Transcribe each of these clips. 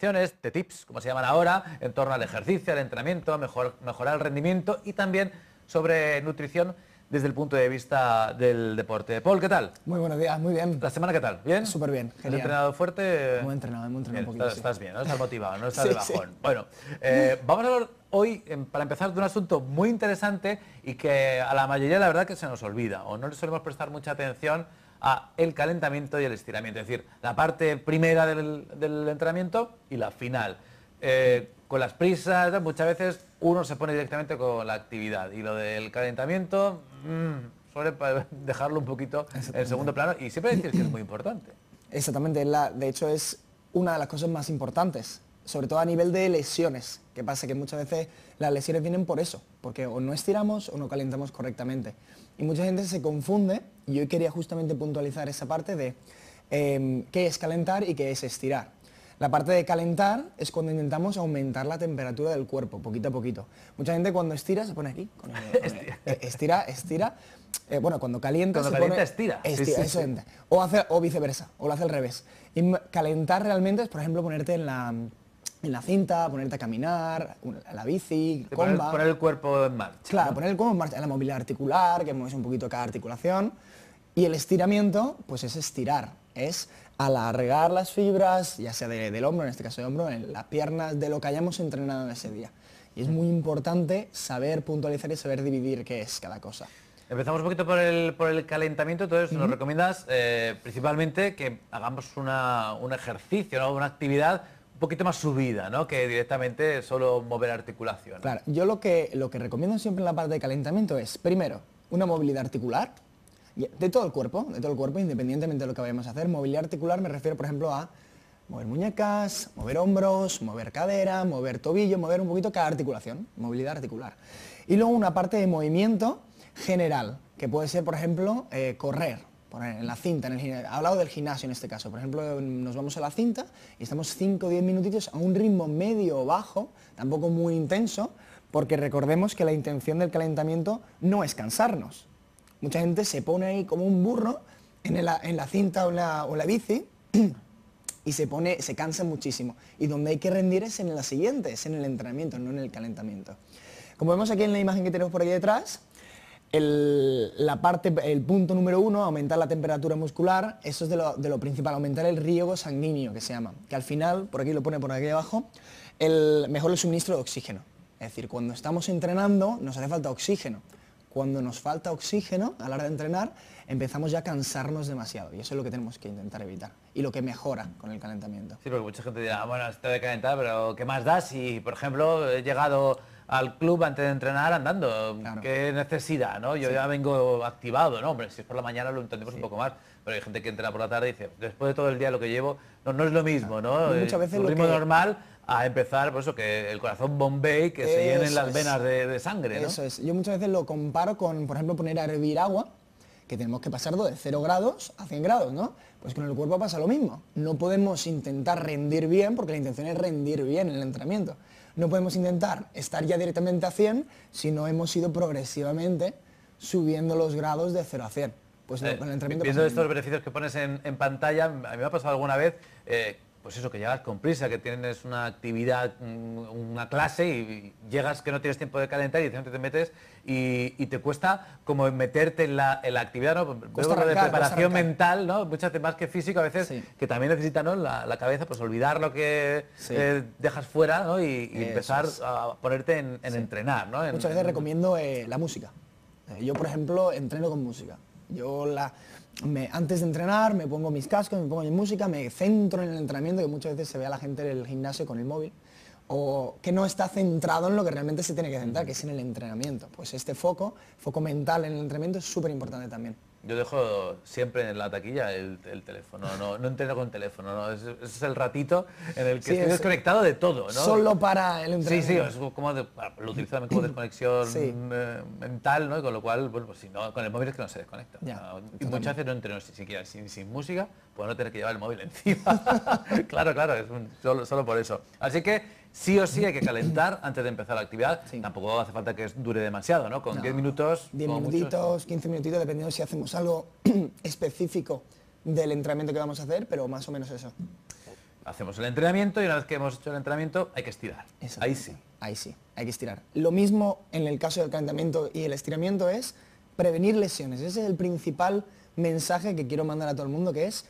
de tips, como se llaman ahora, en torno al ejercicio, al entrenamiento, mejor, mejorar el rendimiento y también sobre nutrición desde el punto de vista del deporte. Paul, ¿qué tal? Muy buenos días, muy bien. ¿La semana qué tal? ¿Bien? Súper bien, ¿Has entrenado fuerte? Muy entrenado, muy entrenado un poquito, estás, bien, ¿no? Estás motivado, no estás de bajón. Bueno, eh, vamos a hablar hoy, para empezar, de un asunto muy interesante y que a la mayoría la verdad que se nos olvida o no le solemos prestar mucha atención a el calentamiento y el estiramiento, es decir, la parte primera del, entrenamiento y la final. Eh, con las prisas, muchas veces uno se pone directamente con la actividad y lo del calentamiento mm, suele dejarlo un poquito en segundo plano y siempre decir que es muy importante. Exactamente, la, de hecho es una de las cosas más importantes, sobre todo a nivel de lesiones, que pasa que muchas veces las lesiones vienen por eso, porque o no estiramos o no calentamos correctamente. Y mucha gente se confunde, y hoy quería justamente puntualizar esa parte de em, qué es calentar y qué es estirar. La parte de calentar es cuando intentamos aumentar la temperatura del cuerpo, poquito a poquito. Mucha gente cuando estira se pone aquí. Eh, estira, estira. Eh, bueno, cuando calienta cuando se calienta, estira. estira O, hace, o viceversa, o lo hace al revés. Y calentar realmente es, por ejemplo, ponerte en la, en la cinta, ponerte a caminar, la bici, comba. Poner, el cuerpo en marcha. Claro, poner el cuerpo en marcha, la movilidad articular, que mueves un poquito cada articulación. Y el estiramiento, pues es estirar, es alargar las fibras, ya sea del hombro, en este caso de hombro, en las piernas, de lo que hayamos entrenado en ese día. Y es muy importante saber puntualizar y saber dividir qué es cada cosa. Empezamos un poquito por el, por el calentamiento, entonces nos recomiendas eh, principalmente que hagamos un ejercicio, ¿no? una actividad un poquito más subida, ¿no? Que directamente solo mover articulación. Claro, yo lo que, lo que recomiendo siempre en la parte de calentamiento es, primero, una movilidad articular, de todo el cuerpo, de todo el cuerpo, independientemente de lo que vayamos a hacer. Movilidad articular me refiero, por ejemplo, a mover muñecas, mover hombros, mover cadera, mover tobillo, mover un poquito cada articulación, movilidad articular. Y luego una parte de movimiento general, que puede ser, por ejemplo, eh, correr, en la cinta, en el he hablado del gimnasio en este caso, por ejemplo, nos vamos a la cinta y estamos 5 o 10 minutitos a un ritmo medio o bajo, tampoco muy intenso, porque recordemos que la intención del calentamiento no es cansarnos, Mucha gente se pone ahí como un burro en la, cinta o la, o la bici y se pone, se cansa muchísimo. Y donde hay que rendir es en la siguiente, es en el entrenamiento, no en el calentamiento. Como vemos aquí en la imagen que tenemos por aquí detrás, el, la parte, el punto número uno, aumentar la temperatura muscular, eso es de lo, principal, aumentar el riego sanguíneo que se llama, que al final, por aquí lo pone por aquí abajo, el, mejor el suministro de oxígeno. Es decir, cuando estamos entrenando nos hace falta oxígeno cuando nos falta oxígeno a la hora de entrenar, empezamos ya a cansarnos demasiado y eso es lo que tenemos que intentar evitar y lo que mejora con el calentamiento. Sí, porque mucha gente dirá, ah, bueno, esto de calentar, pero ¿qué más da si, por ejemplo, he llegado al club antes de entrenar andando? ¿Qué necesidad? ¿no? Yo ya vengo activado, ¿no? Hombre, si es por la mañana lo entendemos un poco más, pero hay gente que entrena por la tarde y dice, después de todo el día lo que llevo, no, no es lo mismo, ¿no? muchas veces lo ritmo normal a empezar, por eso, que el corazón bombee, que se llenen las venas de, sangre, Eso es. Yo muchas veces lo comparo con, por ejemplo, poner a hervir agua, que tenemos que pasarlo de 0 grados a 100 grados, ¿no? Pues con el cuerpo pasa lo mismo. No podemos intentar rendir bien, porque la intención es rendir bien en el entrenamiento. No podemos intentar estar ya directamente a 100 si no hemos ido progresivamente subiendo los grados de 0 a 100. Pues eh, el entrenamiento Viendo estos beneficios que pones en, pantalla, a mí me ha pasado alguna vez eh, pues eso, que llegas con prisa, que tienes una actividad, una clase y llegas que no tienes tiempo de calentar y te metes y, te cuesta como meterte en la, actividad, ¿no? de preparación mental, ¿no? Muchas más que físico, a veces que también necesita ¿no? la, cabeza, pues olvidar lo que eh, dejas fuera ¿no? y, empezar a ponerte en, entrenar. ¿no? Muchas veces recomiendo eh, la música. Eh, yo, por ejemplo, entreno con música. Yo la antes de entrenar me pongo mis cascos, me pongo mi música, me centro en el entrenamiento, que muchas veces se ve a la gente en el gimnasio con el móvil, o que no está centrado en lo que realmente se tiene que centrar, que es en el entrenamiento. Pues este foco, foco mental en el entrenamiento es súper importante también. Yo dejo siempre en la taquilla el, teléfono, no, no entreno con teléfono, ¿no? Es el ratito en el que estoy desconectado de todo, ¿no? Solo para el entrenamiento. Sí, sí, es como lo utilizo también como desconexión eh, mental, ¿no? con lo cual, bueno, pues si no, con el móvil es que no se desconecta. y muchas veces no entreno siquiera sin, sin música, pues no tener que llevar el móvil encima. claro, claro, es solo, solo por eso. Así que Sí o sí hay que calentar antes de empezar la actividad. Tampoco hace falta que dure demasiado, ¿no? Con 10 minutos... 10 minutitos, 15 minutitos, dependiendo si hacemos algo específico del entrenamiento que vamos a hacer, pero más o menos eso. hacemos el entrenamiento y una vez que hemos hecho el entrenamiento hay que estirar. Ahí sí. Ahí sí, hay que estirar. Lo mismo en el caso del calentamiento y el estiramiento es prevenir lesiones. Ese es el principal mensaje que quiero mandar a todo el mundo, que es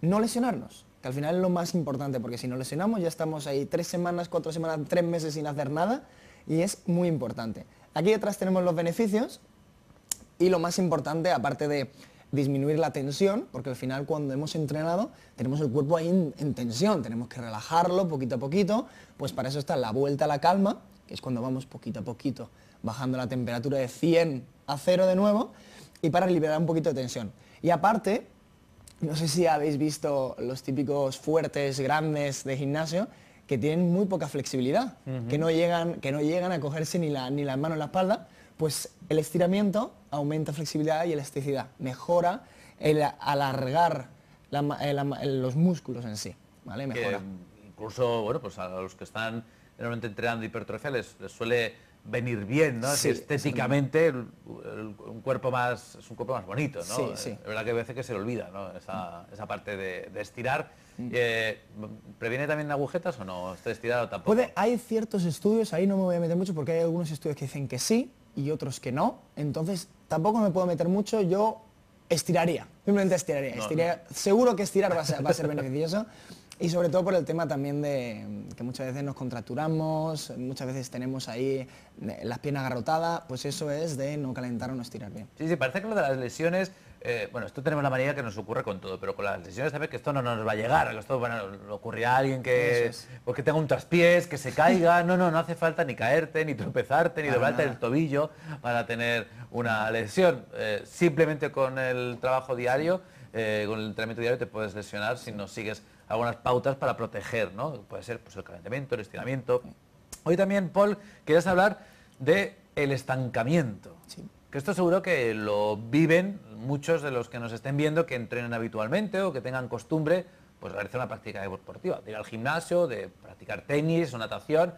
no lesionarnos, que al final es lo más importante, porque si nos lesionamos ya estamos ahí tres semanas, cuatro semanas, tres meses sin hacer nada y es muy importante. Aquí detrás tenemos los beneficios y lo más importante, aparte de disminuir la tensión, porque al final cuando hemos entrenado tenemos el cuerpo ahí en, tensión, tenemos que relajarlo poquito a poquito, pues para eso está la vuelta a la calma, que es cuando vamos poquito a poquito bajando la temperatura de 100 a 0 de nuevo, y para liberar un poquito de tensión. Y aparte, no sé si habéis visto los típicos fuertes grandes de gimnasio, que tienen muy poca flexibilidad, que, no llegan, que no llegan a cogerse ni la, ni la mano en la espalda, pues el estiramiento aumenta flexibilidad y elasticidad, mejora el alargar los músculos en sí, ¿vale? Mejora. incluso, bueno, pues a los que están normalmente entrenando hipertrofia les, suele venir bien, ¿no? estéticamente un cuerpo más es un cuerpo más bonito, ¿no? Sí, sí. Es verdad que a veces que se le olvida, ¿no? Esa, parte de, estirar. Mm. Eh, ¿Previene también agujetas o no? ¿Está estirado tampoco? Puede, hay ciertos estudios, ahí no me voy a meter mucho porque hay algunos estudios que dicen que sí, y otros que no. Entonces tampoco me puedo meter mucho, yo estiraría, simplemente estiraría. Seguro que estirar va a ser, va a ser beneficioso. Y sobre todo por el tema también de que muchas veces nos contracturamos, muchas veces tenemos ahí las piernas agarrotadas, pues eso es de no calentar o no estirar bien. Sí, sí, parece que lo de las lesiones eh, bueno, esto tenemos la manía que nos ocurre con todo, pero con las lesiones sabes que esto no nos va a llegar, que esto bueno, ocurre a alguien que, pues tenga un traspiés, que se caiga, no, no, no hace falta ni caerte, ni tropezarte, ni doblarte el tobillo para tener una lesión. Eh, simplemente con el trabajo diario, eh, con el entrenamiento diario te puedes lesionar si no sigues algunas pautas para proteger, ¿no? Puede ser pues, el calentamiento, el estiramiento. Hoy también, Paul, quieres hablar de el estancamiento. Que esto seguro que lo viven muchos de los que nos estén viendo que entrenen habitualmente o que tengan costumbre pues realizar una práctica deportiva, de ir al gimnasio, de practicar tenis o natación,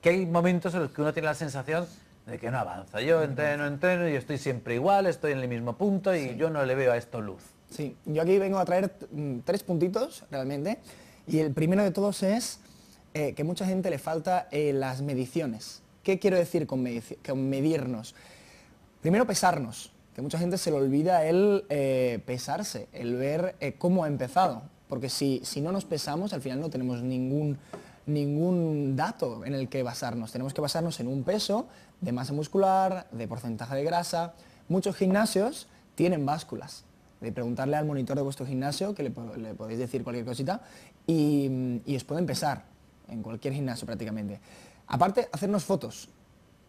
que hay momentos en los que uno tiene la sensación de que no avanza. Yo entreno, entreno y estoy siempre igual, estoy en el mismo punto y yo no le veo a esto luz. Sí, yo aquí vengo a traer mm, tres puntitos realmente y el primero de todos es eh, que mucha gente le falta eh, las mediciones. ¿Qué quiero decir con, medirnos? Primero pesarnos, que mucha gente se le olvida el eh, pesarse, el ver cómo ha empezado. Porque si, si no nos pesamos, al final no tenemos ningún, ningún dato en el que basarnos. Tenemos que basarnos en un peso de masa muscular, de porcentaje de grasa. Muchos gimnasios tienen básculas. De preguntarle al monitor de vuestro gimnasio, que le, podéis decir cualquier cosita, y, y os pueden pesar en cualquier gimnasio prácticamente. Aparte, hacernos fotos.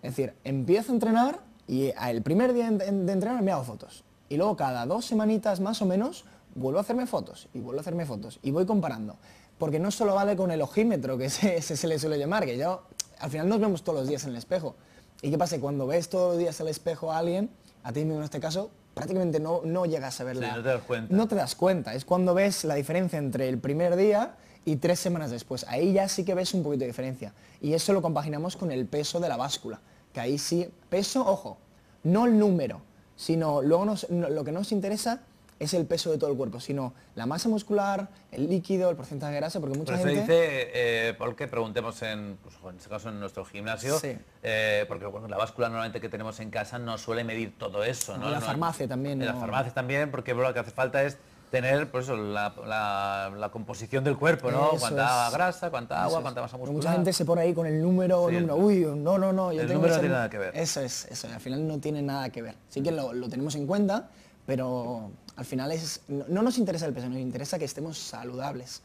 Es decir, empiezo a entrenar y el primer día de, entrenar me hago fotos. Y luego cada dos semanitas más o menos vuelvo a hacerme fotos y vuelvo a hacerme fotos y voy comparando. Porque no solo vale con el ojímetro, que ese, se le suele llamar, que yo al final nos vemos todos los días en el espejo. ¿Y qué pasa? Cuando ves todos los días el espejo a alguien, a ti mismo en este caso, prácticamente no, no llegas a verla. no te das cuenta. No te das cuenta. Es cuando ves la diferencia entre el primer día y tres semanas después. Ahí ya sí que ves un poquito de diferencia. Y eso lo compaginamos con el peso de la báscula que ahí sí, peso, ojo, no el número, sino luego lo que nos interesa es el peso de todo el cuerpo, sino la masa muscular, el líquido, el porcentaje de grasa, porque mucha Por eso gente... dice, eh, porque preguntemos en, pues, en este caso en nuestro gimnasio, eh, porque la báscula normalmente que tenemos en casa no suele medir todo eso. ¿no? En la farmacia también. En la farmacia también, porque lo que hace falta es tener por eso, la, composición del cuerpo, ¿no? cuánta grasa, cuánta agua, cuánta masa muscular. Mucha gente se pone ahí con el número, uy, no, no, no. el número no tiene nada que ver. Eso es, eso, al final no tiene nada que ver. Sí que lo, tenemos en cuenta, pero al final es, no, nos interesa el peso, nos interesa que estemos saludables.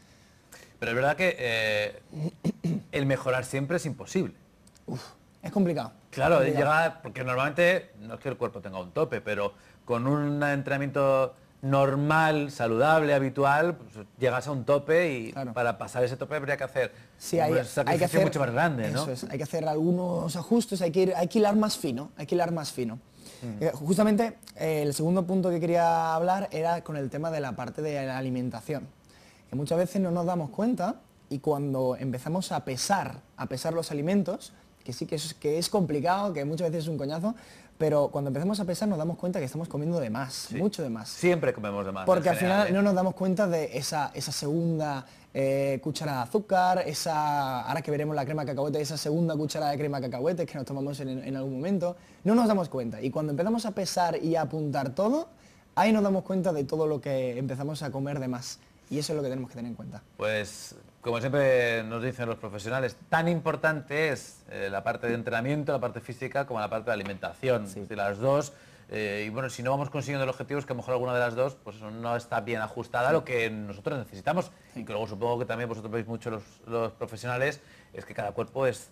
Pero es verdad que eh, el mejorar siempre es imposible. Uf, es complicado. Claro, llega, porque normalmente, no es que el cuerpo tenga un tope, pero con un entrenamiento normal, saludable, habitual, pues llegas a un tope y para pasar ese tope habría que hacer sí, hay, hay que hacer, mucho más grande, ¿no? hay que hacer algunos ajustes, hay que, ir, hay que hilar más fino, hay que hilar más fino. Mm. Eh, justamente eh, el segundo punto que quería hablar era con el tema de la parte de la alimentación, que muchas veces no nos damos cuenta y cuando empezamos a pesar, a pesar los alimentos, que sí que es, que es complicado, que muchas veces es un coñazo, pero cuando empezamos a pesar nos damos cuenta que estamos comiendo de más, mucho de más. Siempre comemos de más. Porque al general, final ¿eh? no nos damos cuenta de esa, esa segunda eh, cuchara de azúcar, esa, ahora que veremos la crema de cacahuete, esa segunda cuchara de crema de cacahuete que nos tomamos en, en algún momento, no nos damos cuenta. Y cuando empezamos a pesar y a apuntar todo, ahí nos damos cuenta de todo lo que empezamos a comer de más. Y eso es lo que tenemos que tener en cuenta. Pues como siempre nos dicen los profesionales, tan importante es eh, la parte de entrenamiento, la parte física, como la parte de alimentación. Decir, las dos. eh, y bueno, si no vamos consiguiendo el objetivo, es que a lo mejor alguna de las dos, pues eso no está bien ajustada a lo que nosotros necesitamos. Y que luego supongo que también vosotros veis mucho los, los profesionales, es que cada cuerpo es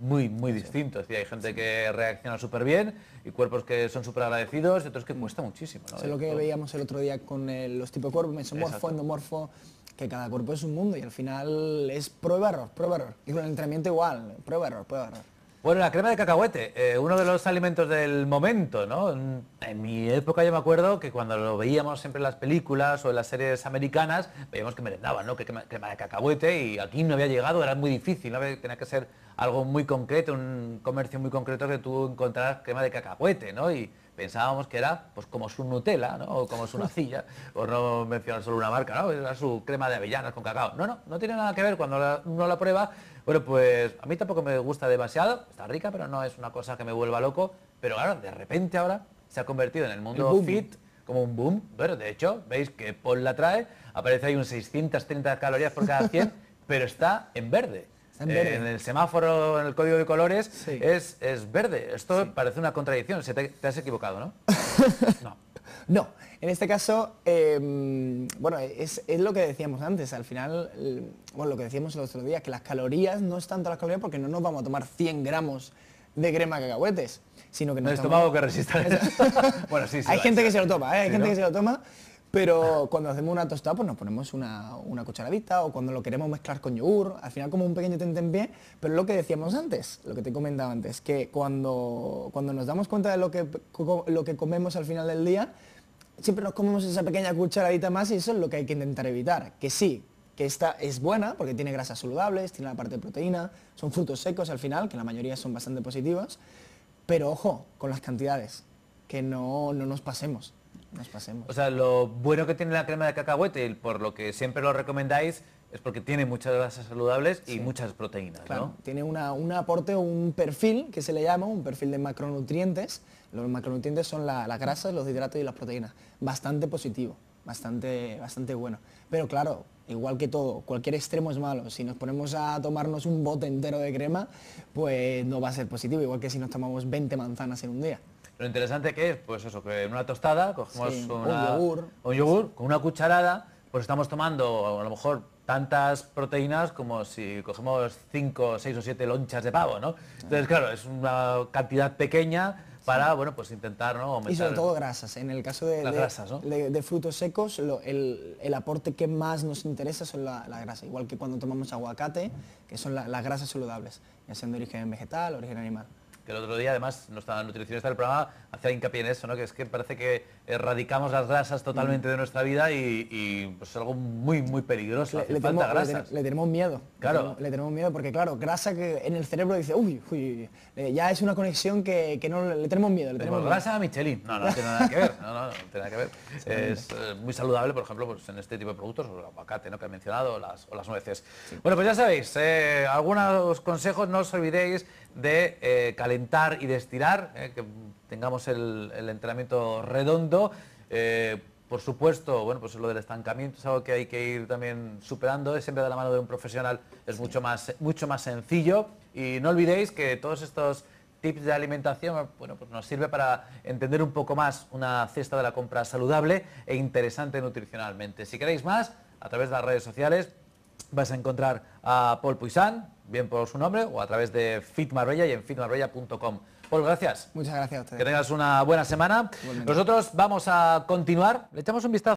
muy, muy distinto. Es decir, hay gente que reacciona súper bien y cuerpos que son súper agradecidos y otros que cuesta muchísimo. es lo que veíamos el otro día con eh, los tipos de cuerpos, mesomorfo, endomorfo, que cada cuerpo es un mundo y al final es prueba-error, prueba-error. Y con el entrenamiento igual, prueba-error, prueba-error. Bueno, la crema de cacahuete, eh, uno de los alimentos del momento, ¿no? En, mi época yo me acuerdo que cuando lo veíamos siempre en las películas o en las series americanas, veíamos que merendaban, ¿no? Que crema, crema de cacahuete y aquí no había llegado, era muy difícil, ¿no? Tenía que ser algo muy concreto, un comercio muy concreto que tú encontraras crema de cacahuete, ¿no? Pensábamos que era pues como su Nutella, ¿no? O como su nacilla, por no mencionar solo una marca, ¿no? Era su crema de avellanas con cacao. No, no, no tiene nada que ver cuando la- uno la prueba. Bueno, pues a mí tampoco me gusta demasiado, está rica, pero no es una cosa que me vuelva loco. Pero claro, de repente ahora se ha convertido en el mundo boom. fit como un boom. Bueno, de hecho, veis que Paul la trae, aparece ahí un 630 calorías por cada 100, pero está en verde. En. Eh, en el semáforo, en el código de colores, Sí. es, es verde. Esto parece una contradicción. Se te, te has equivocado, ¿no? no. No, en este caso, eh, bueno, es, es lo que decíamos antes, al final, el- bueno, lo que decíamos el otro día, que las calorías no es tanto las calorías porque no nos vamos a tomar 100 gramos de crema de cacahuetes, sino que No tomamos- estómago que resista. bueno, sí, sí. hay gente que se lo toma, ¿eh? hay Sí, gente ¿no? que se lo toma, pero cuando hacemos una tostada pues nos ponemos una, una cucharadita o cuando lo queremos mezclar con yogur, al final como un pequeño tentempié, pero lo que decíamos antes, lo que te comentaba antes, que cuando, cuando nos damos cuenta de lo que, lo que comemos al final del día, siempre nos comemos esa pequeña cucharadita más y eso es lo que hay que intentar evitar, que sí, que esta es buena porque tiene grasas saludables, tiene la parte de proteína, son frutos secos al final, que la mayoría son bastante positivos, pero ojo con las cantidades, que no, no nos pasemos, nos pasemos. O sea, lo bueno que tiene la crema de cacahuete y por lo que siempre lo recomendáis es porque tiene muchas grasas saludables y muchas proteínas, Claro, ¿no? tiene una, un aporte o un perfil que se le llama, un perfil de macronutrientes. Los macronutrientes son la- las grasas, los hidratos y las proteínas. Bastante positivo, bastante, bastante bueno. Pero claro, igual que todo, cualquier extremo es malo. Si nos ponemos a tomarnos un bote entero de crema, pues no va a ser positivo, igual que si nos tomamos 20 manzanas en un día. Lo interesante que es, pues eso, que en una tostada cogemos Sí, una- un yogur. un yogur con una cucharada, pues estamos tomando a lo mejor tantas proteínas como si cogemos 5, 6 o 7 lonchas de pavo, ¿no? Entonces, claro, es una cantidad pequeña para, bueno, pues intentar, ¿no? Y sobre Aumentar- todo grasas. En el caso de, Las de- grasas, ¿no? de- de frutos secos, lo- el, el aporte que más nos interesa son la, la grasa. Igual que cuando tomamos aguacate, que son la- las grasas saludables, ya sean de origen vegetal o origen animal. Que el otro día, además, nuestra nutricionista del programa hacía hincapié en eso, ¿no? Que es que parece que erradicamos las grasas totalmente de nuestra vida y, y, pues, es algo muy, muy peligroso. Le, Hace le falta tenemos, le grasas. ten- le tenemos miedo. Claro. Le tenemos, le tenemos miedo porque, claro, grasa que en el cerebro dice, uy, uy, eh, ya es una conexión que, que no le tenemos miedo. Le tenemos Tenemos miedo. grasa Michelin. No, no tiene nada que ver. No, no, no tiene nada que ver. Es eh, muy saludable, por ejemplo, pues, en este tipo de productos, o el aguacate, ¿no? Que he mencionado, o las, o las nueces. Bueno, pues ya sabéis, eh, algunos consejos, no os olvidéis de eh, calentar y de estirar, que tengamos el, el entrenamiento redondo. Eh, por supuesto, bueno, pues lo del estancamiento es algo que hay que ir también superando, es siempre de la mano de un profesional, es mucho, más, mucho más sencillo. Y no olvidéis que todos estos tips de alimentación, bueno, pues nos sirve para entender un poco más una cesta de la compra saludable e interesante nutricionalmente. Si queréis más, a través de las redes sociales vais a encontrar a Paul Puisan, bien por su nombre, o a través de Fit Marbella y en fitmarbella.com. Paul, gracias. Muchas gracias a Que ustedes. tengas una buena semana. Igualmente. Nosotros vamos a continuar. Le echamos un vistazo.